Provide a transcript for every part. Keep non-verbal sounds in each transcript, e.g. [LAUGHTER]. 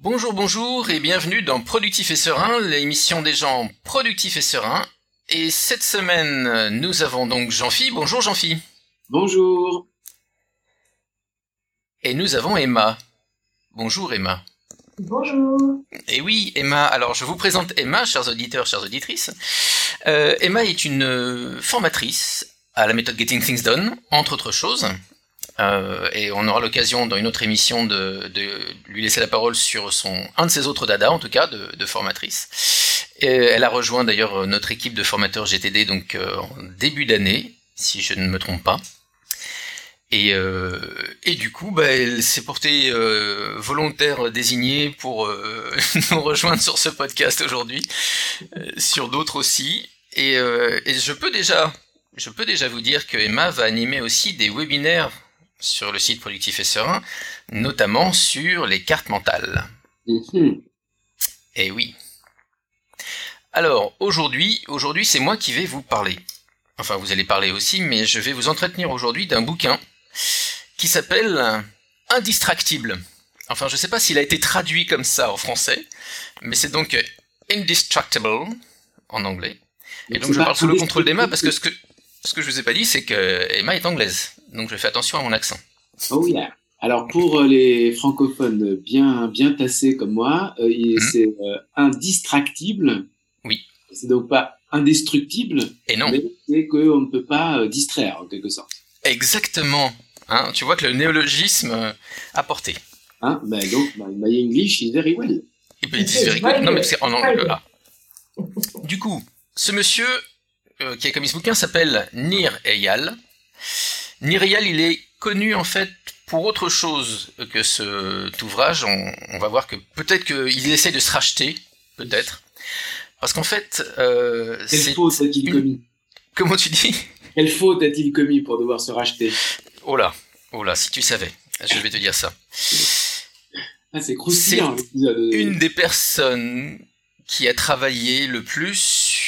Bonjour, bonjour et bienvenue dans Productif et Serein, l'émission des gens productifs et sereins. Et cette semaine, nous avons donc Jean-Phi. Bonjour Jean-Phi. Bonjour. Et nous avons Emma. Bonjour Emma. Bonjour. Et oui, Emma. Alors, je vous présente Emma, chers auditeurs, chères auditrices. Euh, Emma est une euh, formatrice à la méthode Getting Things Done, entre autres choses. Euh, et on aura l'occasion dans une autre émission de, de, lui laisser la parole sur son un de ses autres dada, en tout cas, de, de formatrice. Elle a rejoint d'ailleurs notre équipe de formateurs GTD donc euh, en début d'année, si je ne me trompe pas. Et, euh, et du coup, bah, elle s'est portée euh, volontaire désignée pour [LAUGHS] nous rejoindre sur ce podcast aujourd'hui, sur d'autres aussi. Et, et, je peux déjà, je peux déjà vous dire que Emma va animer aussi des webinaires sur le site Productif et Serein, notamment sur les cartes mentales. Et oui. Alors aujourd'hui, aujourd'hui c'est moi qui vais vous parler. Enfin, vous allez parler aussi, mais je vais vous entretenir aujourd'hui d'un bouquin qui s'appelle Indistractible. Enfin, je ne sais pas s'il a été traduit comme ça en français, mais c'est donc Indestructible en anglais. Et donc je parle sous le contrôle d'Emma parce que ce que ce que je vous ai pas dit, c'est que Emma est anglaise, donc je fais attention à mon accent. Oh yeah. Alors pour les francophones bien bien tassés comme moi, euh, Mhm. c'est euh, indistractible. Oui. C'est donc pas indestructible, Et non, mais c'est qu'on ne peut pas euh, distraire en quelque sorte. exactement. Hein, tu vois que le néologisme euh, a porté. Hein ben donc my, my English is very well. Et puis, it's very good. Non, mais c'est en anglais. Là. Du coup, ce monsieur euh, qui a commis ce bouquin s'appelle Nir Eyal. Nir Eyal, il est connu en fait pour autre chose que cet ouvrage. On, on va voir que peut-être qu'il essaie de se racheter, peut-être. Parce qu'en fait, euh, Quelle c'est... faute a-t-il une- commis? Comment tu dis? Quelle faute a-t-il commis pour devoir se racheter? Oh là, oh là, si tu savais, je vais te dire ça. ah, C'est croustillant l'épisode. une des personnes qui a travaillé le plus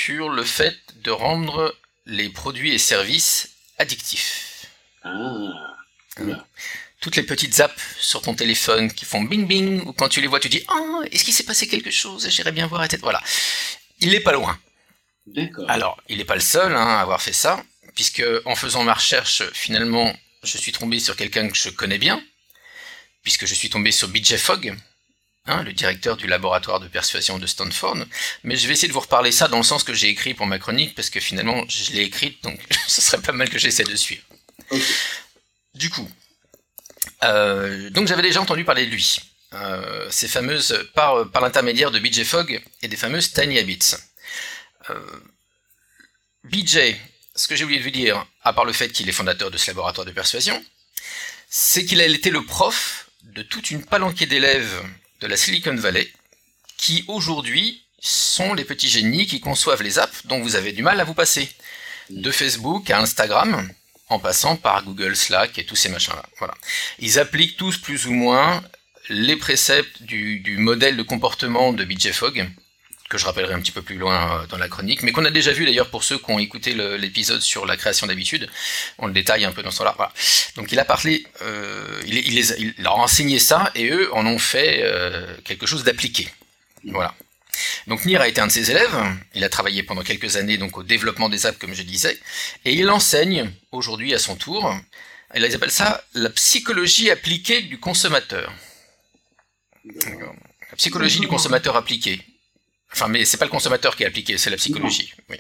sur le fait de rendre les produits et services addictifs. Ah. Toutes les petites apps sur ton téléphone qui font bing bing, ou quand tu les vois, tu dis Ah, est-ce qu'il s'est passé quelque chose? J'irais bien voir, etc. Voilà. Il n'est pas loin. D'accord. Alors, il n'est pas le seul hein, à avoir fait ça, puisque en faisant ma recherche, finalement, je suis tombé sur quelqu'un que je connais bien, puisque je suis tombé sur BJ Fogg, hein, le directeur du laboratoire de persuasion de Stanford. Mais je vais essayer de vous reparler ça dans le sens que j'ai écrit pour ma chronique, parce que finalement, je l'ai écrite, donc [LAUGHS] ce serait pas mal que j'essaie de suivre. Du coup, euh, donc j'avais déjà entendu parler de lui. Euh, ces fameuses, par, par l'intermédiaire de BJ Fogg et des fameuses Tiny Habits. Euh, BJ, ce que j'ai oublié de vous dire, à part le fait qu'il est fondateur de ce laboratoire de persuasion, c'est qu'il a été le prof de toute une palanquée d'élèves de la Silicon Valley qui aujourd'hui sont les petits génies qui conçoivent les apps dont vous avez du mal à vous passer. De Facebook à Instagram, en passant par Google Slack et tous ces machins-là. Voilà. Ils appliquent tous plus ou moins les préceptes du, du modèle de comportement de BJ Fogg, que je rappellerai un petit peu plus loin euh, dans la chronique, mais qu'on a déjà vu d'ailleurs pour ceux qui ont écouté l'épisode sur la création d'habitude. On le détaille un peu dans là Voilà. Donc il a parlé, euh, il, il il leur a enseigné ça et eux en ont fait euh, quelque chose d'appliqué. Voilà. Donc Nir a été un de ses élèves, il a travaillé pendant quelques années donc au développement des apps comme je disais, et il enseigne aujourd'hui à son tour, ils appellent ça la psychologie appliquée du consommateur. La psychologie du consommateur appliquée. Enfin, mais c'est pas le consommateur qui est appliqué, c'est la psychologie. Oui.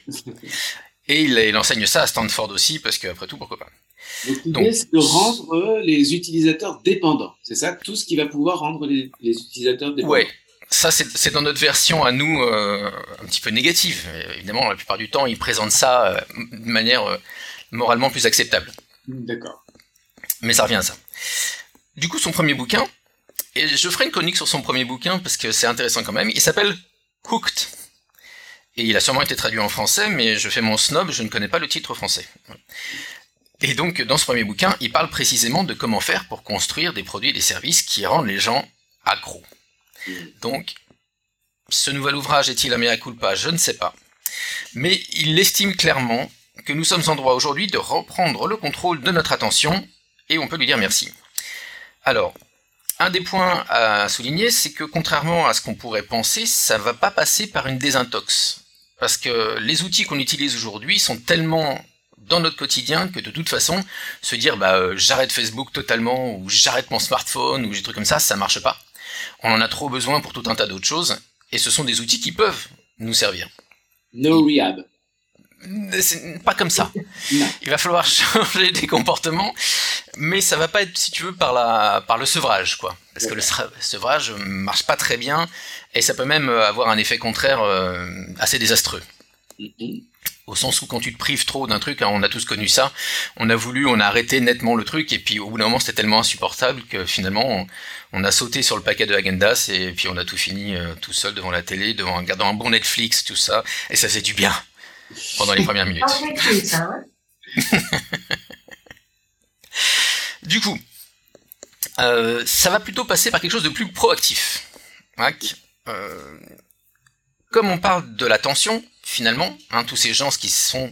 Et il, il enseigne ça à Stanford aussi, parce qu'après tout, pourquoi pas. Donc c'est de rendre les utilisateurs dépendants. C'est ça Tout ce qui va pouvoir rendre les, les utilisateurs dépendants. Ouais, ça c'est dans notre version à nous euh, un petit peu négative. Évidemment, la plupart du temps, ils présentent ça euh, de manière euh, moralement plus acceptable. D'accord. Mais ça revient à ça. Du coup, son premier bouquin, et je ferai une chronique sur son premier bouquin parce que c'est intéressant quand même, il s'appelle Hooked. Et il a sûrement été traduit en français, mais je fais mon snob, je ne connais pas le titre français. Et donc, dans ce premier bouquin, il parle précisément de comment faire pour construire des produits et des services qui rendent les gens accros. Donc, ce nouvel ouvrage est-il un mea culpa? Je ne sais pas. Mais il estime clairement que nous sommes en droit aujourd'hui de reprendre le contrôle de notre attention et on peut lui dire merci. Alors, un des points à souligner, c'est que contrairement à ce qu'on pourrait penser, ça va pas passer par une désintox. Parce que les outils qu'on utilise aujourd'hui sont tellement dans notre quotidien que de toute façon, se dire bah euh, j'arrête Facebook totalement ou j'arrête mon smartphone ou des trucs comme ça, ça marche pas. On en a trop besoin pour tout un tas d'autres choses et ce sont des outils qui peuvent nous servir. No rehab. C'est pas comme ça. Il va falloir [LAUGHS] changer des comportements, mais ça va pas être, si tu veux, par la, par le sevrage, quoi. Parce que le sevrage marche pas très bien, et ça peut même avoir un effet contraire euh, assez désastreux. Mm-hmm. Au sens où quand tu te prives trop d'un truc, hein, on a tous connu ça, on a voulu, on a arrêté nettement le truc, et puis au bout d'un moment c'était tellement insupportable que finalement on, a sauté sur le paquet de Agendas, et puis on a tout fini euh, tout seul devant la télé, devant regardant un bon Netflix, tout ça, et ça fait du bien pendant les premières minutes. [LAUGHS] Du coup, euh, ça va plutôt passer par quelque chose de plus proactif. Euh, comme on parle de l'attention, finalement, hein, tous ces gens, ce qui sont,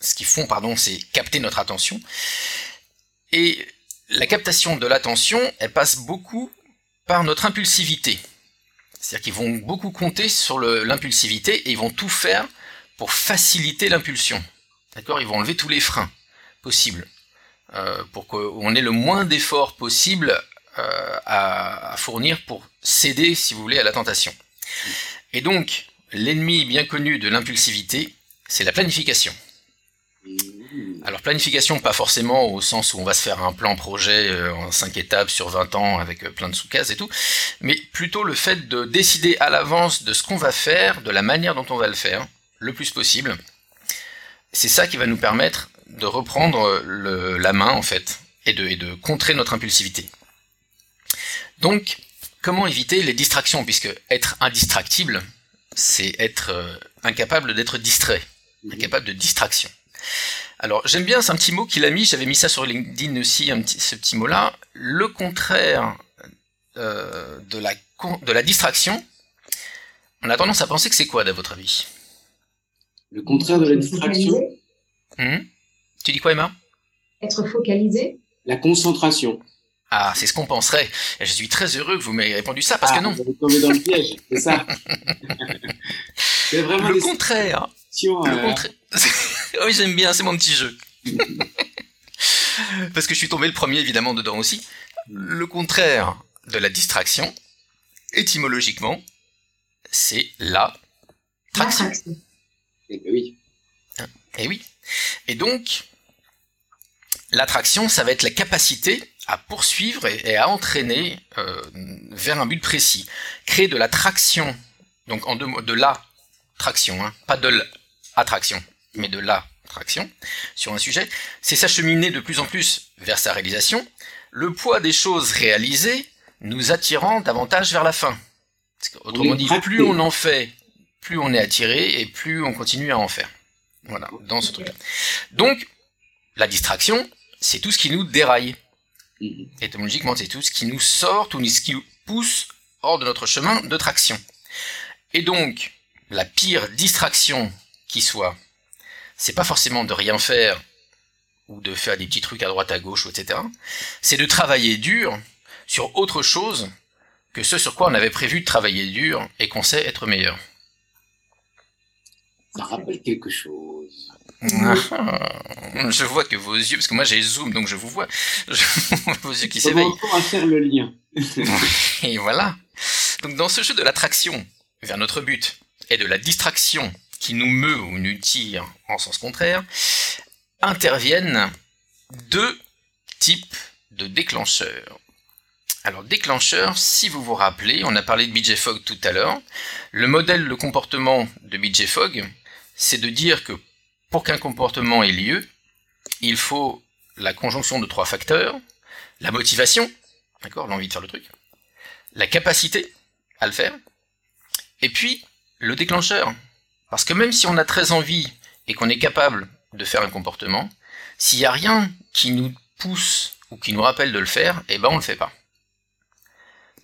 ce qu'ils font, pardon, c'est capter notre attention. Et la captation de l'attention, elle passe beaucoup par notre impulsivité. C'est-à-dire qu'ils vont beaucoup compter sur l'impulsivité et ils vont tout faire pour faciliter l'impulsion. D'accord? Ils vont enlever tous les freins possibles euh, pour qu'on ait le moins d'efforts possible euh, à, fournir pour céder, si vous voulez, à la tentation. Et donc, l'ennemi bien connu de l'impulsivité, c'est la planification. Alors planification, pas forcément au sens où on va se faire un plan projet euh, en 5 étapes sur 20 ans avec plein de sous-cases et tout, mais plutôt le fait de décider à l'avance de ce qu'on va faire, de la manière dont on va le faire, le plus possible. C'est ça qui va nous permettre de reprendre la main en fait et de, et de contrer notre impulsivité. Donc, comment éviter les distractions? Puisque être indistractible, c'est être euh, incapable d'être distrait, mhm. incapable de distraction. Alors, j'aime bien, c'est un petit mot qu'il a mis, j'avais mis ça sur LinkedIn aussi, ce petit mot-là. Le contraire euh, de, la, de la distraction, on a tendance à penser que c'est quoi, à votre avis? Le contraire de la distraction. Hmm? Tu dis quoi, Emma? Être focalisé. La concentration. Ah, c'est ce qu'on penserait. je suis très heureux que vous m'ayez répondu ça, parce que ah, non. Vous tombé dans le piège, c'est ça. [LAUGHS] c'est vraiment le contraire. Le euh, contraire. [LAUGHS] oui, j'aime bien, c'est mon petit jeu. [LAUGHS] parce que je suis tombé le premier, évidemment, dedans aussi. Le contraire de la distraction, étymologiquement, c'est la traction. Et eh oui. Et eh oui. Et donc, l'attraction, ça va être la capacité à poursuivre et, à entraîner euh, vers un but précis. Créer de la traction, donc en deux mots, de la traction, hein, pas de l'attraction, mais de la traction sur un sujet, c'est s'acheminer de plus en plus vers sa réalisation, le poids des choses réalisées nous attirant davantage vers la fin. Autrement dit, plus on en fait plus on est attiré et plus on continue à en faire. Voilà, dans ce truc-là. Donc, la distraction, c'est tout ce qui nous déraille. Mhm. Étymologiquement, c'est tout ce qui nous sort, tout ce qui nous pousse hors de notre chemin de traction. Et donc, la pire distraction qui soit, c'est pas forcément de rien faire ou de faire des petits trucs à droite à gauche, etc. C'est de travailler dur sur autre chose que ce sur quoi on avait prévu de travailler dur et qu'on sait être meilleur. Ça rappelle quelque chose. je vois que vos yeux, parce que moi j'ai zoom, donc je vous vois, vos yeux qui s'éveillent. à faire le lien. [LAUGHS] et voilà. Donc dans ce jeu de l'attraction vers notre but et de la distraction qui nous meut ou nous tire en sens contraire, interviennent deux types de déclencheurs. Alors déclencheur, si vous vous rappelez, on a parlé de BJ Fogg tout à l'heure. Le modèle de comportement de BJ Fogg, c'est de dire que pour qu'un comportement ait lieu, il faut la conjonction de trois facteurs, la motivation, d'accord, l'envie de faire le truc, la capacité à le faire, et puis le déclencheur. Parce que même si on a très envie et qu'on est capable de faire un comportement, s'il n'y a rien qui nous pousse ou qui nous rappelle de le faire, eh ben on le fait pas.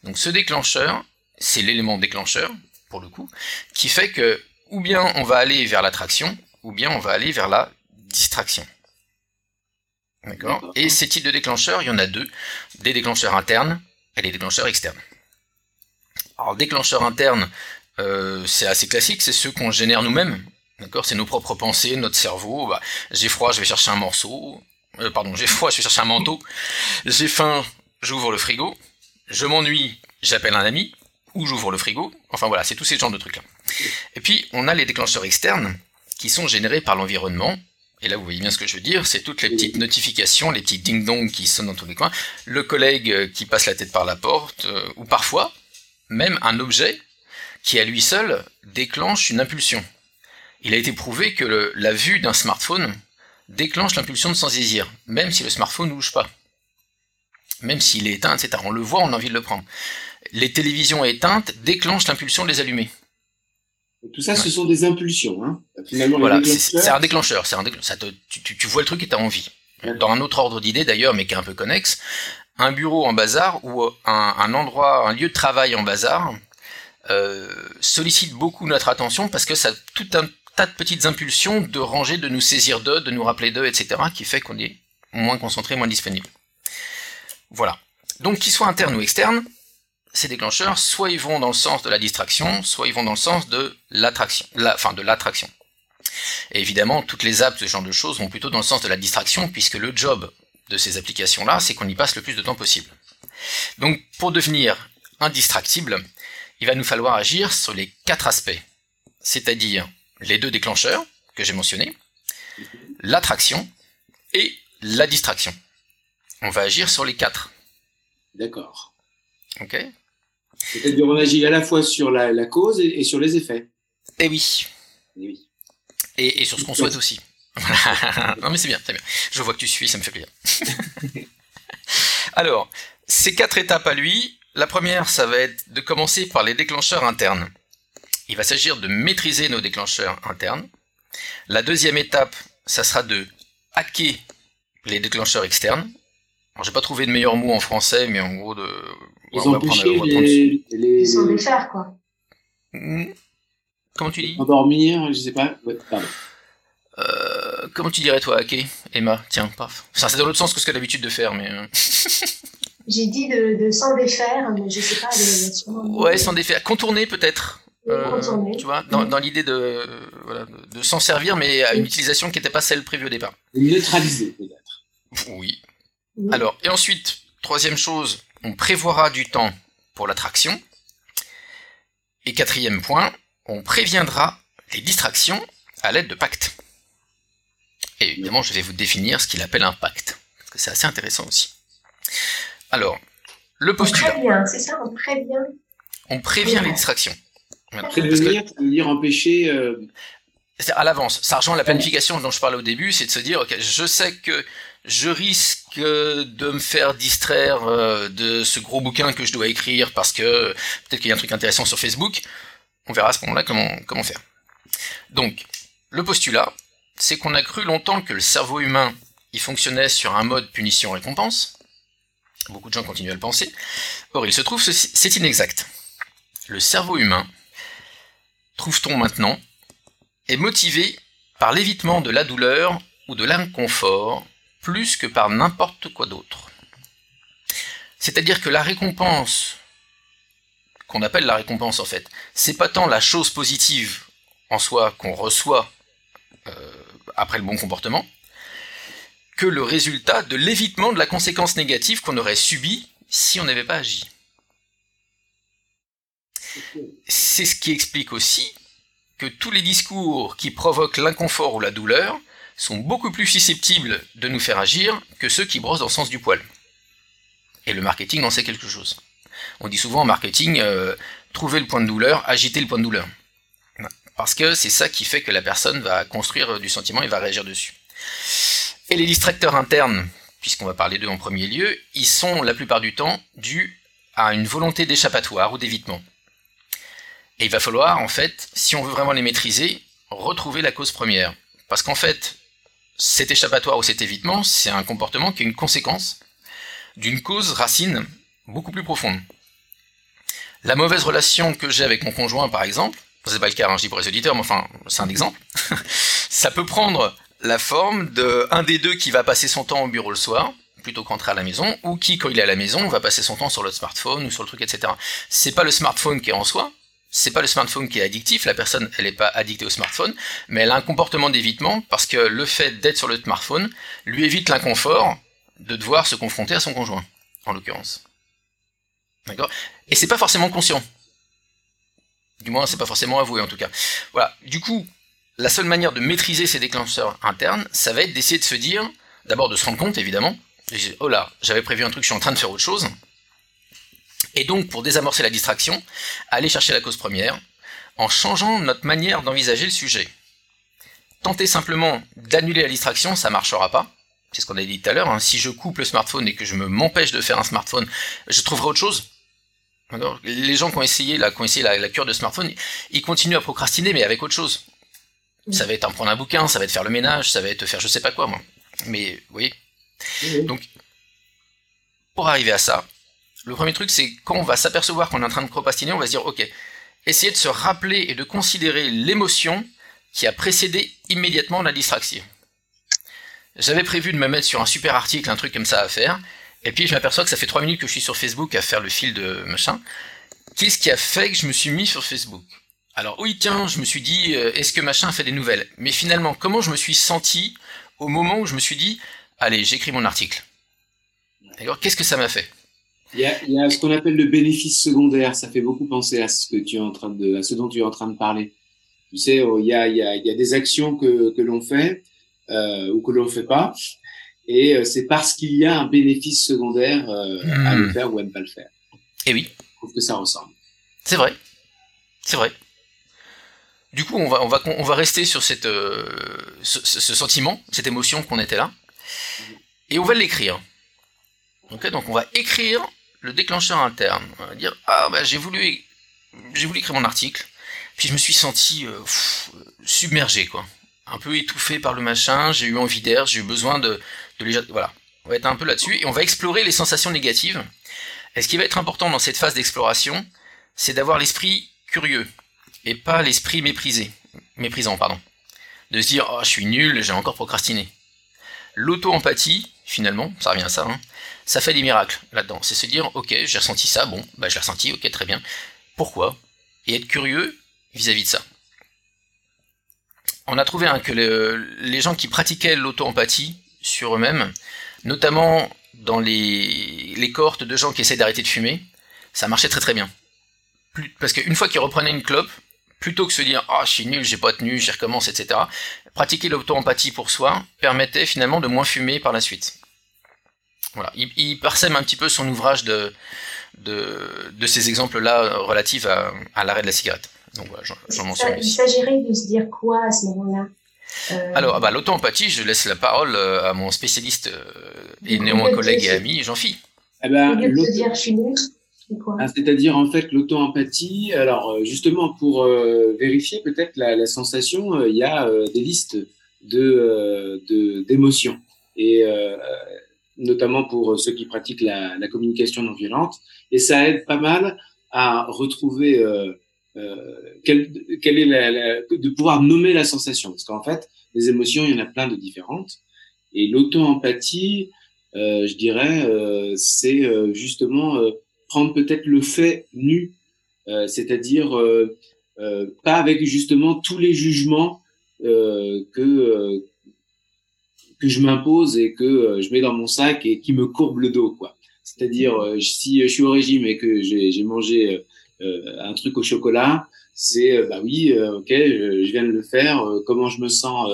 Donc ce déclencheur, c'est l'élément déclencheur, pour le coup, qui fait que ou bien on va aller vers l'attraction, ou bien on va aller vers la distraction. D'accord? Et ces types de déclencheurs, il y en a deux. Des déclencheurs internes et les déclencheurs externes. Alors, déclencheurs internes, euh, c'est assez classique, c'est ceux qu'on génère nous-mêmes. D'accord? C'est nos propres pensées, notre cerveau. Bah, j'ai froid, je vais chercher un morceau. Euh, pardon, j'ai [LAUGHS] froid, je vais chercher un manteau. J'ai faim, j'ouvre le frigo. Je m'ennuie, j'appelle un ami. Ou j'ouvre le frigo. Enfin voilà, c'est tous ces genres de trucs-là. Et puis, on a les déclencheurs externes qui sont générés par l'environnement. Et là, vous voyez bien ce que je veux dire, c'est toutes les petites notifications, les petits ding-dong qui sonnent dans tous les coins, le collègue euh, qui passe la tête par la porte, euh, ou parfois, même un objet qui à lui seul déclenche une impulsion. Il a été prouvé que la vue d'un smartphone déclenche l'impulsion de s'en saisir, même si le smartphone ne bouge pas. Même s'il est éteint, etc. On le voit, on a envie de le prendre. Les télévisions éteintes déclenchent l'impulsion de les allumer. Tout ça, ce sont des impulsions. Hein. Finalement, voilà, c'est un déclencheur. Un ça tu, vois le truc et tu as envie. Dans un autre ordre d'idée d'ailleurs, mais qui est un peu connexe, un bureau en bazar ou un, un endroit, un lieu de travail en bazar, euh, sollicite beaucoup notre attention parce que ça a tout un tas de petites impulsions de ranger, de nous saisir d'eux, de nous rappeler d'eux, etc., qui fait qu'on est moins concentré, moins disponible. Voilà. Donc qu'ils soient internes ou externes, ces déclencheurs, soit ils vont dans le sens de la distraction, soit ils vont dans le sens de l'attraction, la, enfin de l'attraction. Et évidemment, toutes les apps, ce genre de choses, vont plutôt dans le sens de la distraction, puisque le job de ces applications-là, c'est qu'on y passe le plus de temps possible. Donc, pour devenir indistractible, il va nous falloir agir sur les quatre aspects, c'est-à-dire les deux déclencheurs que j'ai mentionnés, l'attraction et la distraction. On va agir sur les quatre. D'accord. Ok? C'est-à-dire on agit à la fois sur la, cause et, sur les effets. Eh oui. Et eh oui. Et, sur ce qu'on souhaite aussi. [LAUGHS] non mais c'est bien, c'est bien. Je vois que tu suis, ça me fait plaisir. [LAUGHS] Alors, ces quatre étapes à lui, la première, ça va être de commencer par les déclencheurs internes. Il va s'agir de maîtriser nos déclencheurs internes. La deuxième étape, ça sera de hacker les déclencheurs externes. Alors, j'ai pas trouvé de meilleur mot en français, mais en gros, de. On va prendre, les, les... S'en défaire, quoi. Hmm. Comment tu dis Endormir, je sais pas. Euh, comment tu dirais toi, hacker, Emma? Tiens, paf. c'est dans l'autre sens que ce que d'habitude de faire, mais. Euh. [LAUGHS] J'ai dit de, s'en défaire, mais je sais pas. De, ouais, s'en défaire. Contourner peut-être. Euh, tu vois, dans, dans l'idée de, voilà, de s'en servir, mais à une utilisation qui n'était pas celle prévue au départ. Neutraliser peut-être. Oui. Alors, et ensuite, troisième chose, on prévoira du temps pour l'attraction. Et quatrième point, on préviendra les distractions à l'aide de pactes. Et évidemment, je vais vous définir ce qu'il appelle un pacte, parce que c'est assez intéressant aussi. Alors, le postulat. On prévient, c'est ça, on prévient. On prévient les distractions. Prévenir, ça veut dire empêcher. Euh... C'est à l'avance. Ça rejoint la planification dont je parlais au début, c'est de se dire, ok, je sais que je risque de me faire distraire euh, de ce gros bouquin que je dois écrire parce que peut-être qu'il y a un truc intéressant sur Facebook. On verra à ce moment-là comment, comment faire. Donc, le postulat, c'est qu'on a cru longtemps que le cerveau humain, il fonctionnait sur un mode punition-récompense. Beaucoup de gens continuent à le penser. Or, il se trouve, c'est inexact. Le cerveau humain, trouve-t-on maintenant, est motivé par l'évitement de la douleur ou de l'inconfort plus que par n'importe quoi d'autre. C'est-à-dire que la récompense, qu'on appelle la récompense en fait, c'est pas tant la chose positive en soi qu'on reçoit euh, après le bon comportement, que le résultat de l'évitement de la conséquence négative qu'on aurait subie si on n'avait pas agi. C'est ce qui explique aussi que tous les discours qui provoquent l'inconfort ou la douleur sont beaucoup plus susceptibles de nous faire agir que ceux qui brossent dans le sens du poil. Et le marketing en sait quelque chose. On dit souvent en marketing, euh, trouver le point de douleur, agiter le point de douleur. Parce que c'est ça qui fait que la personne va construire du sentiment et va réagir dessus. Et les distracteurs internes, puisqu'on va parler d'eux en premier lieu, ils sont la plupart du temps dus à une volonté d'échappatoire ou d'évitement. Et il va falloir, en fait, si on veut vraiment les maîtriser, retrouver la cause première. Parce qu'en fait, cet échappatoire ou cet évitement, c'est un comportement qui est une conséquence d'une cause racine beaucoup plus profonde. La mauvaise relation que j'ai avec mon conjoint, par exemple, c'est pas le cas, hein, je dis pour les auditeurs, mais enfin, c'est un exemple, [LAUGHS] ça peut prendre la forme de des deux qui va passer son temps au bureau le soir, plutôt qu'entrer à la maison, ou qui, quand il est à la maison, va passer son temps sur le smartphone ou sur le truc, etc. C'est pas le smartphone qui est en soi, c'est pas le smartphone qui est addictif, la personne elle n'est pas addictée au smartphone, mais elle a un comportement d'évitement parce que le fait d'être sur le smartphone lui évite l'inconfort de devoir se confronter à son conjoint, en l'occurrence. D'accord? Et c'est pas forcément conscient. Du moins, c'est pas forcément avoué en tout cas. Voilà. Du coup, la seule manière de maîtriser ces déclencheurs internes, ça va être d'essayer de se dire, d'abord de se rendre compte évidemment, oh là, j'avais prévu un truc, je suis en train de faire autre chose. Et donc, pour désamorcer la distraction, aller chercher la cause première, en changeant notre manière d'envisager le sujet. Tenter simplement d'annuler la distraction, ça marchera pas. C'est ce qu'on a dit tout à l'heure. Hein. Si je coupe le smartphone et que je me m'empêche de faire un smartphone, je trouverai autre chose. Les gens qui ont essayé, la, la, cure de smartphone, ils continuent à procrastiner, mais avec autre chose. Ça va être en prendre un bouquin, ça va être faire le ménage, ça va être faire je sais pas quoi, moi. Mais, vous voyez. Donc, pour arriver à ça, le premier truc, c'est quand on va s'apercevoir qu'on est en train de procrastiner, on va se dire, ok, essayez de se rappeler et de considérer l'émotion qui a précédé immédiatement la distraction. J'avais prévu de me mettre sur un super article, un truc comme ça à faire, et puis je m'aperçois que ça fait trois minutes que je suis sur Facebook à faire le fil de machin. Qu'est-ce qui a fait que je me suis mis sur Facebook? Alors oui, tiens, je me suis dit, euh, est-ce que machin fait des nouvelles? Mais finalement, comment je me suis senti au moment où je me suis dit, allez, j'écris mon article? D'accord? Qu'est-ce que ça m'a fait? Il y, a, ce qu'on appelle le bénéfice secondaire. Ça fait beaucoup penser à ce que tu es en train de, à ce dont tu es en train de parber. Tu sais, oh, il y a, il y a, il y a des actions que, que l'on fait euh, ou que l'on ne fait pas, et euh, c'est parce qu'il y a un bénéfice secondaire euh, à le hmm. faire ou à ne pas le faire. Et oui. Je trouve que ça ressemble. C'est vrai. C'est vrai. Du coup, on va, on va, on va rester sur cette, euh, ce, ce, sentiment, cette émotion qu'on était là, et on va l'écrire. Okay, donc on va écrire le déclencheur interne. Dire ah bah j'ai voulu j'ai voulu écrire mon article, puis je me suis senti euh, submergé quoi, un peu étouffé par le machin. J'ai eu envie d'air, j'ai eu besoin de, de les voilà. On va être un peu là-dessus et on va explorer les sensations négatives. Et ce qui va être important dans cette phase d'exploration, c'est d'avoir l'esprit curieux et pas l'esprit méprisé, méprisant pardon. De se dire oh je suis nul, j'ai encore procrastiné. L'auto-empathie, finalement, ça revient à ça, hein, ça fait des miracles là-dedans. C'est se dire, ok, j'ai ressenti ça, bon, bah je l'ai ressenti, ok, très bien. Pourquoi? Et être curieux vis-à-vis de ça. On a trouvé que les gens qui pratiquaient l'auto-empathie sur eux-mêmes, notamment dans les, cohortes de gens qui essaient d'arrêter de fumer, ça marchait très très bien. parce qu'une fois qu'ils reprenaient une clope, plutôt que se dire ah je suis nul, j'ai pas tenu, j'y recommence, etc. Pratiquer l'auto-empathie pour soi permettait finalement de moins fumer par la suite. Voilà, il, parsème un petit peu son ouvrage de, de, ces exemples-là relatifs à, l'arrêt de la cigarette. Donc voilà, j'en mentionne. Il s'agirait de se dire quoi à ce moment-là? Euh... Alors, ah bah, l'auto-empathie, je laisse la parole euh, à mon spécialiste euh, et néanmoins collègue et ami, Jean-Phi. Eh ben, dire ah, C'est-à-dire en fait l'auto-empathie. Alors justement pour vérifier peut-être la, la, sensation, il y a des listes de d'émotions. Et notamment pour ceux qui pratiquent la, la, communication non violente. Et ça aide pas mal à retrouver euh, euh, quelle, quelle est la, de pouvoir nommer la sensation. Parce qu'en fait, les émotions, il y en a plein de différentes. Et l'auto-empathie, euh, je dirais, euh, c'est euh, justement euh, prendre peut-être le fait nu, c'est-à-dire pas avec justement tous les jugements que que je m'impose et que euh, je mets dans mon sac et qui me courbe le dos, quoi. C'est-à-dire, euh, si je suis au régime et que j'ai mangé euh, un truc au chocolat, c'est bah oui, ok, je, viens de le faire. comment je me sens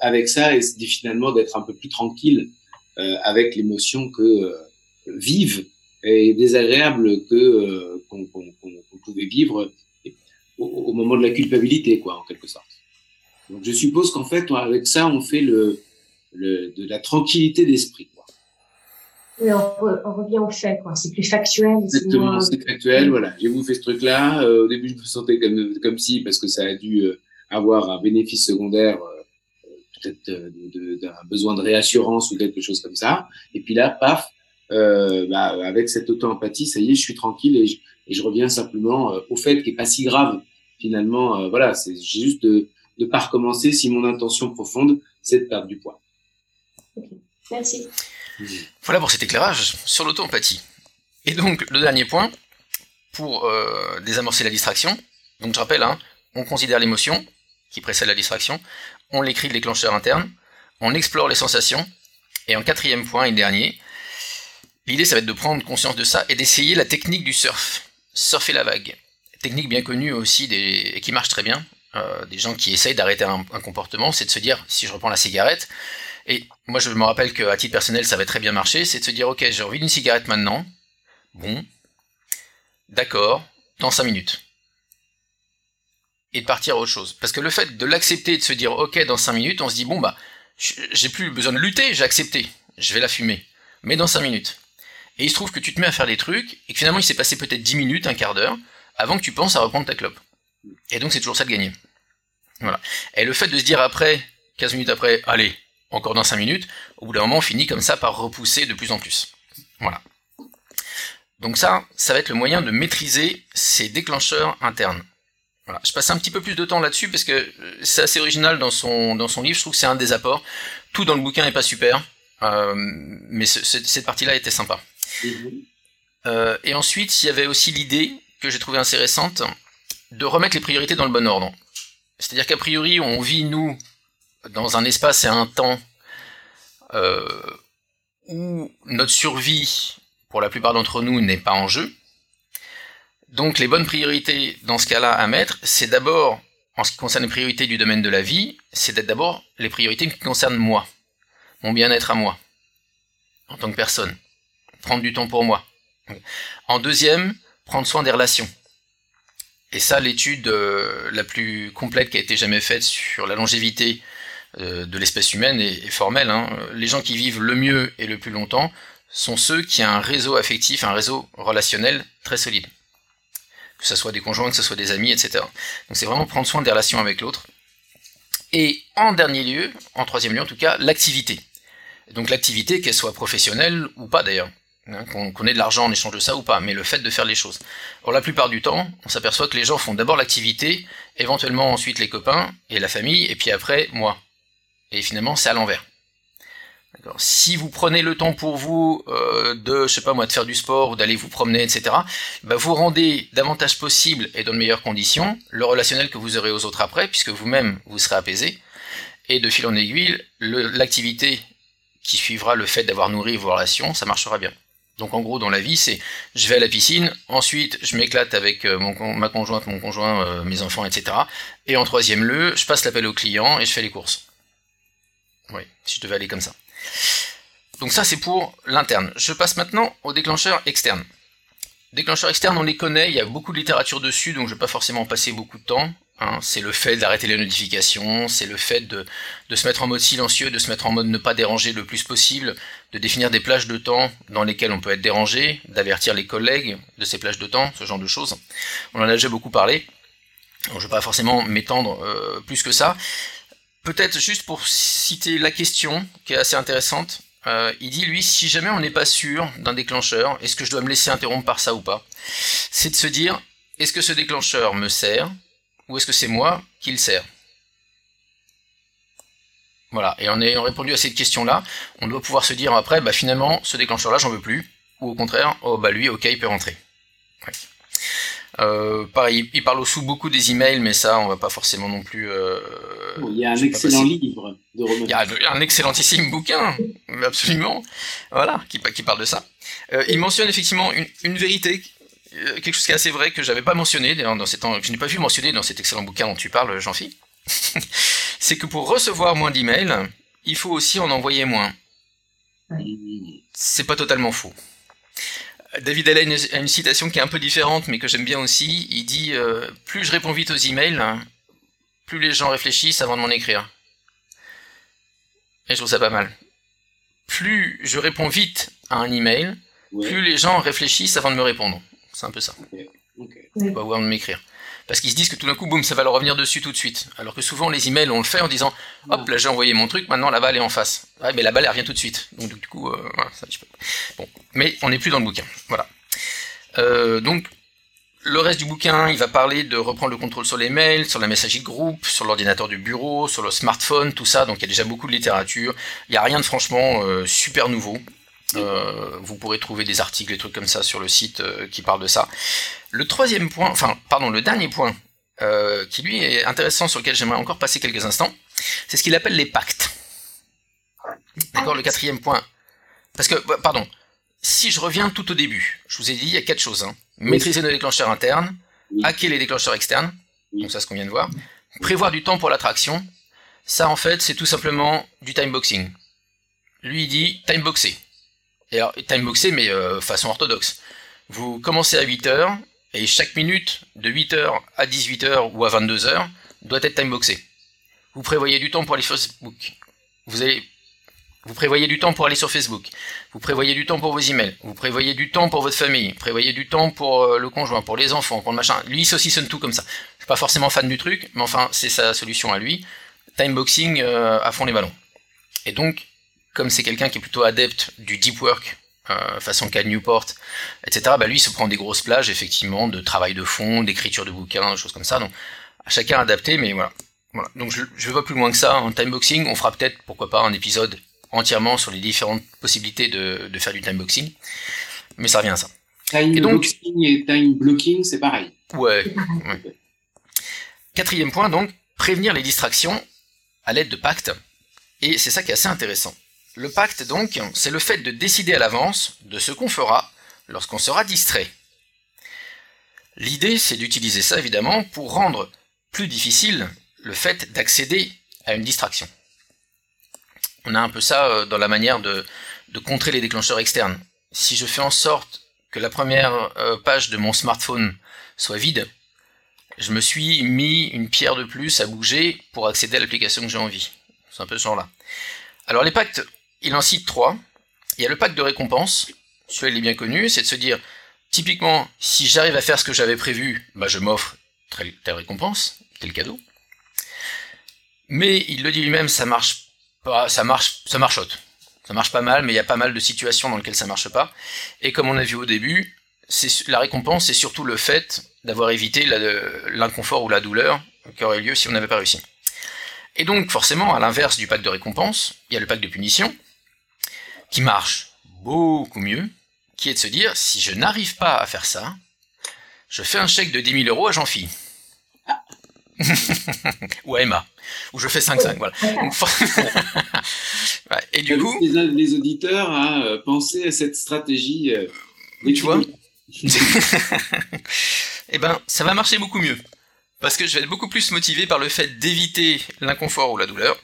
avec ça et c'est finalement d'être un peu plus tranquille avec l'émotion que vive et désagréable que qu'on pouvait vivre au, moment de la culpabilité, quoi, en quelque sorte. Donc, je suppose qu'en fait, avec ça, on fait le de la tranquillité d'esprit. on, on, revient au fait, quoi. C'est plus factuel. Exactement, c'est factuel. Voilà, j'ai bouffé ce truc-là. Euh, au début, je me sentais comme, comme si, parce que ça a dû euh, avoir un bénéfice secondaire, euh, peut-être d'un besoin de réassurance ou quelque chose comme ça. Et puis là, paf, bah, avec cette auto-empathie, ça y est, je suis tranquille et je, et je reviens simplement au fait qui est pas si grave. Finalement, voilà, c'est juste de ne pas recommencer si mon intention profonde, c'est de perdre du poids. Merci. Voilà pour cet éclairage sur l'auto-empathie. Et donc, le dernier point, pour euh, désamorcer la distraction, donc je rappelle, hein, on considère l'émotion qui précède la distraction, on l'écrit de l'éclanceur interne, on explore les sensations, et en quatrième point et dernier, l'idée ça va être de prendre conscience de ça et d'essayer la technique du surf, surfer la vague. Technique bien connue aussi et qui marche très bien, euh, des gens qui essayent d'arrêter un, comportement, c'est de se dire, si je reprends la cigarette, et moi je me rappelle qu'à titre personnel ça va très bien marcher, c'est de se dire, ok, j'ai envie d'une cigarette maintenant, bon, d'accord, dans 5 minutes. Et de partir à autre chose. Parce que le fait de l'accepter et de se dire, ok, dans 5 minutes, on se dit, bon bah, j'ai plus besoin de lutter, j'ai accepté, je vais la fumer. Mais dans 5 minutes. Et il se trouve que tu te mets à faire des trucs, et que finalement il s'est passé peut-être 10 minutes, un quart d'heure, avant que tu penses à reprendre ta clope. Et donc c'est toujours ça de gagner. Voilà. Et le fait de se dire après, 15 minutes après, allez, encore dans 5 minutes, au bout d'un moment on finit comme ça par repousser de plus en plus. Voilà. Donc ça, ça va être le moyen de maîtriser ces déclencheurs internes. Je passe un petit peu plus de temps là-dessus parce que euh, c'est assez original dans son, dans son livre, je trouve que c'est un des apports. Tout dans le bouquin n'est pas super, euh, mais cette partie-là était sympa. Euh, et ensuite, il y avait aussi l'idée que j'ai trouvée intéressante de remettre les priorités dans le bon ordre. C'est-à-dire qu'a priori, on vit, nous, dans un espace et un temps où notre survie, pour la plupart d'entre nous, n'est pas en jeu. Donc les bonnes priorités dans ce cas-là à mettre, c'est d'abord, en ce qui concerne les priorités du domaine de la vie, c'est d'être d'abord les priorités qui concernent moi, mon bien-être à moi, en tant que personne. Prendre du temps pour moi. En deuxième, prendre soin des relations. Et ça, l'étude euh, la plus complète qui a été jamais faite sur la longévité euh, de l'espèce humaine est, formelle. Hein. Les gens qui vivent le mieux et le plus longtemps sont ceux qui ont un réseau affectif, un réseau relationnel très solide que ce soit des conjoints, que ce soit des amis, etc. Donc c'est vraiment prendre soin des relations avec l'autre. Et en dernier lieu, en troisième lieu en tout cas, l'activité. Donc l'activité, qu'elle soit professionnelle ou pas d'ailleurs, hein, qu'on ait de l'argent en échange de ça ou pas, mais le fait de faire les choses. Or la plupart du temps, on s'aperçoit que les gens font d'abord l'activité, éventuellement ensuite les copains et la famille, et puis après moi. Et finalement c'est à l'envers. Si vous prenez le temps pour vous euh, de, je pas moi, de faire du sport ou d'aller vous promener, etc., bah vous rendez davantage possible et dans de meilleures conditions le relationnel que vous aurez aux autres après, puisque vous-même vous serez apaisé. Et de fil en aiguille, l'activité qui suivra le fait d'avoir nourri vos relations, ça marchera bien. Donc en gros dans la vie c'est je vais à la piscine, ensuite je m'éclate avec euh, ma conjointe, mon conjoint, euh, mes enfants, etc. Et en troisième lieu, je passe l'appel au client et je fais les courses. Oui, si je devais aller comme ça. Donc ça c'est pour l'interne. Je passe maintenant au déclencheur externe. Déclencheur externe, on les connaît, il y a beaucoup de littérature dessus, donc je ne vais pas forcément passer beaucoup de temps. Hein. C'est le fait d'arrêter les notifications, c'est le fait de, se mettre en mode silencieux, de se mettre en mode ne pas déranger le plus possible, de définir des plages de temps dans lesquelles on peut être dérangé, d'avertir les collègues de ces plages de temps, ce genre de choses. On en a déjà beaucoup parlé, je ne vais pas forcément m'étendre euh, plus que ça. Peut-être juste pour citer la question, qui est assez intéressante, euh, il dit, lui, si jamais on n'est pas sûr d'un déclencheur, est-ce que je dois me laisser interrompre par ça ou pas? C'est de se dire, est-ce que ce déclencheur me sert, ou est-ce que c'est moi qui le sert Voilà, et en ayant répondu à cette question-là, on doit pouvoir se dire après, bah finalement, ce déclencheur-là, j'en veux plus, ou au contraire, oh bah lui, ok, il peut rentrer. Euh, pareil, il parle aussi beaucoup des emails, mais ça, on va pas forcément non plus. Euh, il y a un excellent livre de roman. Il y a un excellentissime bouquin, absolument. Voilà, qui, qui parle de ça. Euh, il mentionne effectivement une, une, vérité, quelque chose qui est assez vrai que j'avais pas mentionné dans, dans cet, que je n'ai pas vu mentionner dans cet excellent bouquin dont tu parles, Jean-Philippe. [LAUGHS] C'est que pour recevoir moins d'emails, il faut aussi en envoyer moins. C'est pas totalement faux. David Allen a une citation qui est un peu différente, mais que j'aime bien aussi. Il dit euh, Plus je réponds vite aux emails, plus les gens réfléchissent avant de m'en écrire. Et je trouve ça pas mal. Plus je réponds vite à un email, plus les gens réfléchissent avant de me répondre. C'est un peu ça. Okay. Okay. Ou avant de m'écrire parce qu'ils se disent que tout d'un coup, boum, ça va leur revenir dessus tout de suite. Alors que souvent, les emails, on le fait en disant, hop, là j'ai envoyé mon truc, maintenant la balle est en face. Ouais, mais la balle, elle revient tout de suite. Donc du coup, euh, voilà, ça, Bon, mais on n'est plus dans le bouquin. Voilà. Euh, donc, le reste du bouquin, il va parler de reprendre le contrôle sur les mails, sur la messagerie de groupe, sur l'ordinateur du bureau, sur le smartphone, tout ça. Donc il y a déjà beaucoup de littérature. Il n'y a rien de franchement euh, super nouveau. Euh, vous pourrez trouver des articles, des trucs comme ça sur le site euh, qui parlent de ça. Le troisième point, enfin, pardon, le dernier point qui lui est intéressant sur lequel j'aimerais encore passer quelques instants, c'est ce qu'il appelle les pactes. D'accord, le quatrième point. Parce que, pardon, si je reviens tout au début, je vous ai dit, il y a quatre choses. Hein. Maîtriser nos déclencheurs internes, hacker les déclencheurs externes, donc ça, ce qu'on vient de voir. Prévoir du temps pour l'attraction. Ça, en fait, c'est tout simplement du timeboxing. Lui, il dit timeboxer. Et alors, timeboxer, mais euh, façon orthodoxe. Vous commencez à 8h, et chaque minute, de 8h à 18h ou à 22h, doit être timeboxé. Vous prévoyez du temps pour aller sur Facebook. Vous allez vous prévoyez du temps pour aller sur Facebook. Vous prévoyez du temps pour vos emails. Vous prévoyez du temps pour votre famille. Vous prévoyez du temps pour euh, le conjoint, pour les enfants, pour le machin. Lui, il saucissonne tout comme ça. Je suis pas forcément fan du truc, mais enfin, c'est sa solution à lui. Timeboxing euh, à fond les ballons. Et donc, comme c'est quelqu'un qui est plutôt adepte du deep work, euh, façon Cal Newport, etc., bah lui, il se prend des grosses plages, effectivement, de travail de fond, d'écriture de bouquins, des choses comme ça. Donc, à chacun adapté, mais voilà. voilà. Donc, je, je vais pas plus loin que ça. En timeboxing, on fera peut-être, pourquoi pas, un épisode entièrement sur les différentes possibilités de, faire du time boxing. Mais ça revient à ça. Time boxing et time blocking, c'est pareil. Ouais, Quatrième point, donc, prévenir les distractions à l'aide de pactes. Et c'est ça qui est assez intéressant. Le pacte, donc, c'est le fait de décider à l'avance de ce qu'on fera lorsqu'on sera distrait. L'idée, c'est d'utiliser ça, évidemment, pour rendre plus difficile le fait d'accéder à une distraction on a un peu ça euh, dans la manière de, contrer les déclencheurs externes. Si je fais en sorte que la première euh, page de mon smartphone soit vide, je me suis mis une pierre de plus à bouger pour accéder à l'application que j'ai envie. C'est un peu ce genre-là. Alors les pactes, il en cite trois. Il y a le pacte de récompense, celui-là il est bien connu, c'est de se dire, typiquement, si j'arrive à faire ce que j'avais prévu, bah je m'offre telle récompense, tel cadeau. Mais il le dit lui-même, ça marche bah, ça marche, ça marchote. Ça marche pas mal, mais il y a pas mal de situations dans lesquelles ça marche pas. Et comme on a vu au début, la récompense, c'est surtout le fait d'avoir évité l'inconfort ou la douleur qui aurait lieu si on n'avait pas réussi. Et donc, forcément, à l'inverse du pacte de récompense, il y a le pacte de punition, qui marche beaucoup mieux, qui est de se dire, si je n'arrive pas à faire ça, je fais un chèque de 10 000 euros à Jean-Phi. [LAUGHS] ou à Emma. Ou je fais 5-5, voilà. [LAUGHS] et du coup. Les, les, auditeurs à euh, penser à cette stratégie. Euh, tu vois [LAUGHS] Eh ben, ça va marcher beaucoup mieux. Parce que je vais être beaucoup plus motivé par le fait d'éviter l'inconfort ou la douleur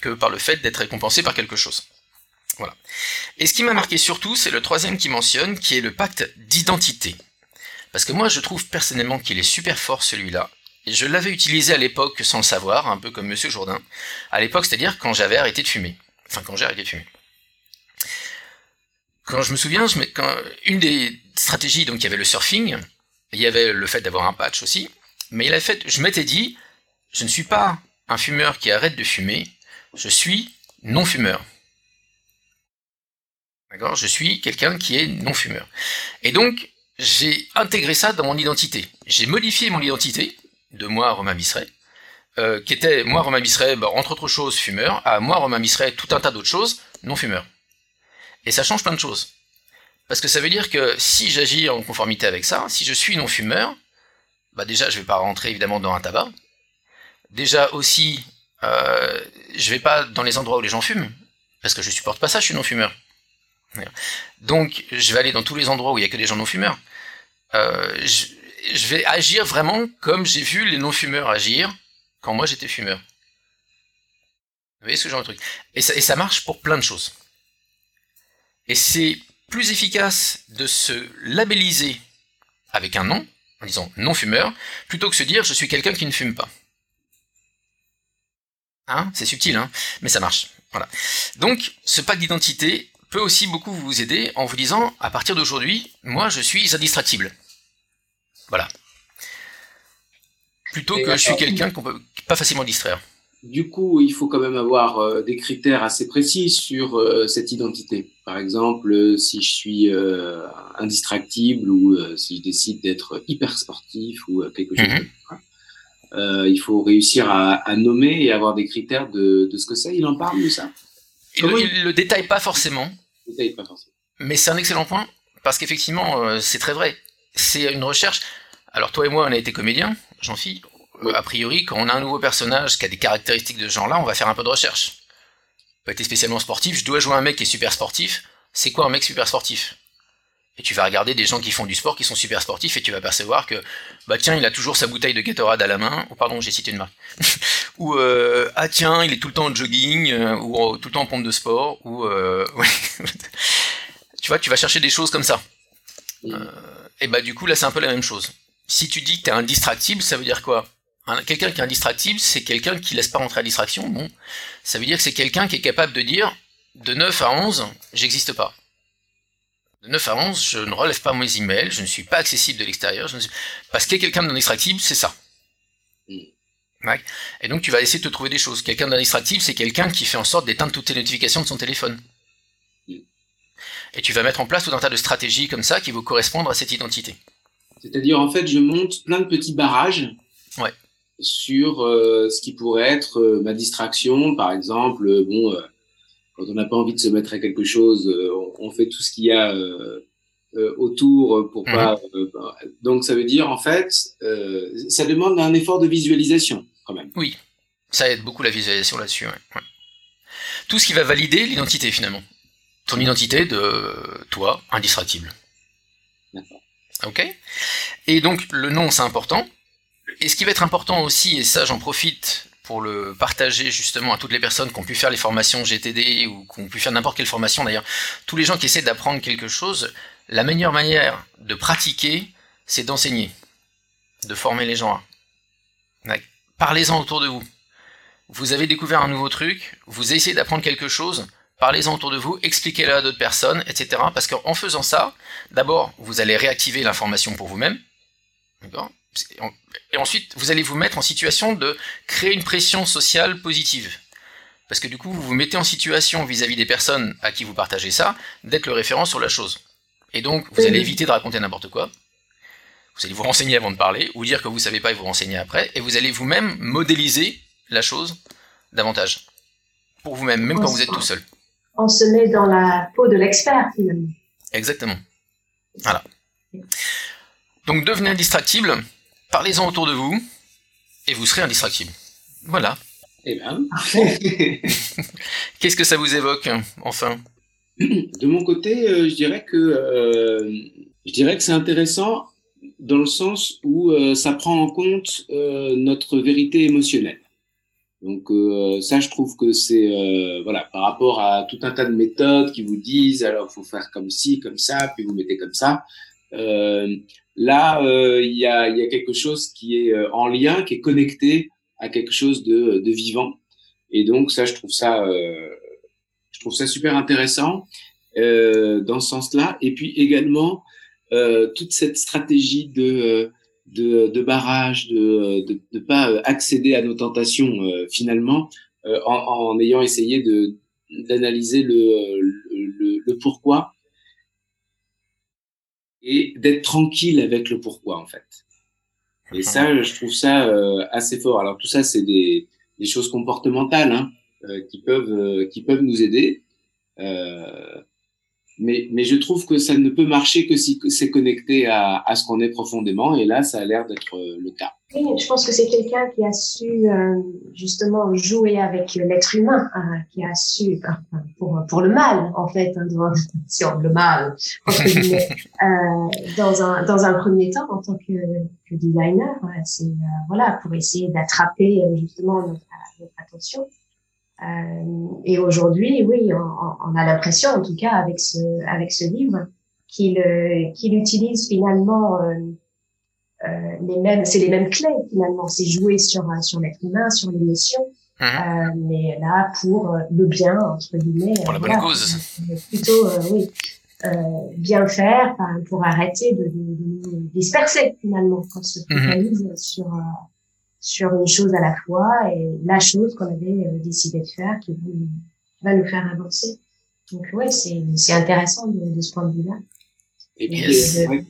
que par le fait d'être récompensé par quelque chose. Voilà. Et ce qui m'a marqué surtout, c'est le troisième qui mentionne, qui est le pacte d'identité. Parce que moi, je trouve personnellement qu'il est super fort celui-là, je l'avais utilisé à l'époque sans le savoir, un peu comme Monsieur Jourdain. À l'époque, c'est-à-dire quand j'avais arrêté de fumer. Enfin, quand j'ai arrêté de fumer. Quand je me souviens, une des stratégies, donc il y avait le surfing, il y avait le fait d'avoir un patch aussi, mais il a fait, je m'étais dit, je ne suis pas un fumeur qui arrête de fumer, je suis non-fumeur. D'accord? Je suis quelqu'un qui est non-fumeur. Et donc, j'ai intégré ça dans mon identité. J'ai modifié mon identité de moi, Romain Bisseret, euh, qui était, moi, Romain Bisseret, bah, entre autres choses, fumeur, à moi, Romain Bisseret, tout un tas d'autres choses, non-fumeur. Et ça change plein de choses. Parce que ça veut dire que si j'agis en conformité avec ça, si je suis non-fumeur, bah déjà, je vais pas rentrer évidemment dans un tabac. Déjà aussi, euh, je vais pas dans les endroits où les gens fument, parce que je supporte pas ça, je suis non-fumeur. Donc, je vais aller dans tous les endroits où il y a que des gens non-fumeurs. Euh, je, vais agir vraiment comme j'ai vu les non-fumeurs agir quand moi j'étais fumeur. Vous voyez ce genre de truc et ça, marche pour plein de choses. Et c'est plus efficace de se labelliser avec un nom, en disant non-fumeur, plutôt que se dire je suis quelqu'un qui ne fume pas. Hein? C'est subtil, hein? Mais ça marche. Donc, ce pack d'identité peut aussi beaucoup vous aider en vous disant, à partir d'aujourd'hui, moi je suis indistractible. Voilà. Plutôt que je suis quelqu'un qu'on peut pas facilement distraire. du coup, il faut quand même avoir euh, des critères assez précis sur euh, cette identité. Par exemple, euh, si je suis indistractible ou si je décide d'être hyper sportif ou quelque chose comme ça. il faut réussir à, nommer et avoir des critères de, ce que c'est. Il en parle de ça? Il, ne le détaille pas forcément. Mais c'est un excellent point parce qu'effectivement, c'est très vrai. C'est une recherche. Alors toi et moi, on a été comédiens, jean philippe a priori, quand on a un nouveau personnage qui a des caractéristiques de ce genre-là, on va faire un peu de recherche. Pas été spécialement sportif, je dois jouer un mec qui est super sportif. C'est quoi un mec super sportif? Et tu vas regarder des gens qui font du sport qui sont super sportifs et tu vas percevoir que, bah tiens, il a toujours sa bouteille de Gatorade à la main. Ou pardon, j'ai cité une marque. [LAUGHS] ou euh, ah tiens, il est tout le temps en jogging euh, ou tout le temps en pompe de sport. Ou euh, [LAUGHS] tu vois, tu vas chercher des choses comme ça. et bah du coup là c'est un peu la même chose. Si tu dis que t'es indistractible, ça veut dire quoi? Quelqu'un qui est indistractible, c'est quelqu'un qui laisse pas rentrer la distraction. Bon, ça veut dire que c'est quelqu'un qui est capable de dire de 9 à 11, j'existe pas. De 9 à 11, je ne relève pas mes emails, je ne suis pas accessible de l'extérieur. Suis... Parce que quelqu'un d'indistractible, c'est ça. Mm. Et donc tu vas essayer de te trouver des choses. Quelqu'un d'indistractible, c'est quelqu'un qui fait en sorte d'éteindre toutes les notifications de son téléphone. Mm. Et tu vas mettre en place tout un tas de stratégies comme ça qui vont correspondre à cette identité. C'est-à-dire, en fait, je monte plein de petits barrages ouais sur euh, ce qui pourrait être euh, ma distraction. Par exemple, euh, bon, quand on n'a pas envie de se mettre à quelque chose, on, fait tout ce qu'il y a autour pour mhm. pas. Bah, donc, ça veut dire, en fait, ça demande un effort de visualisation, quand même. Oui, ça aide beaucoup la visualisation là-dessus. Tout ce qui va valider l'identité, finalement. Ton identité de toi, indistractible. D'accord. Ok Et donc, le nom, c'est important et ce qui va être important aussi, et ça j'en profite pour le partager justement à toutes les personnes qui ont pu faire les formations GTD ou qui ont pu faire n'importe quelle formation d'ailleurs, tous les gens qui essaient d'apprendre quelque chose, la meilleure manière de pratiquer, c'est d'enseigner, de former les gens. Parlez-en autour de vous. Vous avez découvert un nouveau truc, vous essayez d'apprendre quelque chose, parlez-en autour de vous, expliquez-le à d'autres personnes, etc. Parce qu'en faisant ça, d'abord, vous allez réactiver l'information pour vous-même. D'accord? Et ensuite, vous allez vous mettre en situation de créer une pression sociale positive. Parce que du coup, vous vous mettez en situation vis-à-vis des personnes à qui vous partagez ça, d'être le référent sur la chose. Et donc, vous allez éviter de raconter n'importe quoi. Vous allez vous renseigner avant de parler, ou dire que vous ne savez pas et vous renseigner après, et vous allez vous-même modéliser la chose davantage. Pour vous-même, même quand vous êtes tout seul. On se met dans la peau de l'expert, finalement. Exactement. Voilà. Donc, devenez indistractible Parlez-en autour de vous et vous serez indistractible. Voilà. Eh bien. [LAUGHS] Qu'est-ce que ça vous évoque, enfin? De mon côté, euh, je dirais que euh, je dirais que c'est intéressant dans le sens où euh, ça prend en compte notre vérité émotionnelle. Donc ça, je trouve que c'est voilà par rapport à tout un tas de méthodes qui vous disent alors faut faire comme ci, comme ça, puis vous mettez comme ça. Là, euh, il y, a, y, a, quelque chose qui est euh, en lien, qui est connecté à quelque chose de, de vivant. Et donc ça, je trouve ça, euh, je trouve ça super intéressant euh, dans ce sens-là. Et puis également euh, toute cette stratégie de de, de barrage, de ne pas accéder à nos tentations finalement, en, en, ayant essayé d'analyser le, le, le, pourquoi et d'être tranquille avec le pourquoi en fait. Et ça, je trouve ça euh, assez fort. Alors tout ça, c'est des, des, choses comportementales hein, euh, qui peuvent euh, qui peuvent nous aider. Mais, mais je trouve que ça ne peut marcher que si c'est connecté à, à ce qu'on est profondément. Et là, ça a l'air d'être le cas. Oui, je pense que c'est quelqu'un qui a su euh, justement jouer avec l'être humain, hein, qui a su pour pour le mal en fait, hein, dans, [LAUGHS] si on, le mal [LAUGHS] euh, dans un dans un premier temps en tant que, que designer, c'est euh, voilà pour essayer d'attraper euh, justement notre, notre attention. Euh, et aujourd'hui, oui, on, on a l'impression, en tout cas avec ce avec ce livre, qu'il qu'il utilise finalement euh, les mêmes, c'est les mêmes clés finalement. C'est jouer sur euh, sur l'être humain, sur l'émotion, mhm. euh, mais là pour le bien entre guillemets. Pour la bonne cause. Plutôt oui. bien faire pour arrêter de, de, de, disperser finalement, quand on se mhm. focalise sur sur une chose à la fois et la chose qu'on avait décidé de faire qui va nous faire avancer. Donc ouais, c'est intéressant de, de, ce point de vue-là. Et puis, de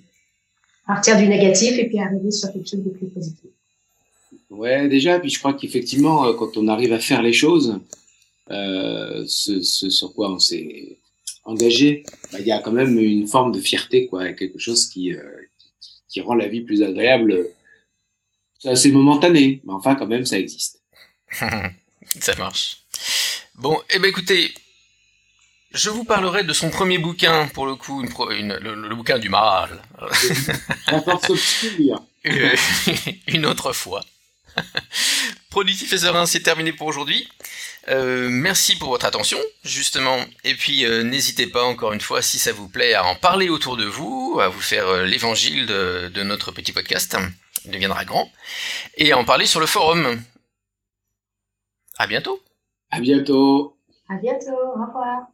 partir du négatif et puis arriver sur quelque chose de plus positif. Ouais, déjà, puis je crois qu'effectivement, euh, quand on arrive à faire les choses, euh, ce, ce, sur quoi on s'est engagé, bah, il y a quand même une forme de fierté, quoi, quelque chose qui, euh, qui rend la vie plus agréable. C'est assez momentané, mais enfin, quand même, ça existe. [LAUGHS] ça marche. Bon, eh ben écoutez, je vous parlerai de son premier bouquin, pour le coup, une, le, bouquin du mal. [LAUGHS] [LAUGHS] une autre fois. Productif et serein, c'est terminé pour aujourd'hui. Euh, merci pour votre attention, justement. Et puis, euh, n'hésitez pas, encore une fois, si ça vous plaît, à en parler autour de vous, à vous faire euh, l'évangile de, de, notre petit podcast. Il deviendra grand. Et à en parler sur le forum. À bientôt. À bientôt. À bientôt. Au revoir.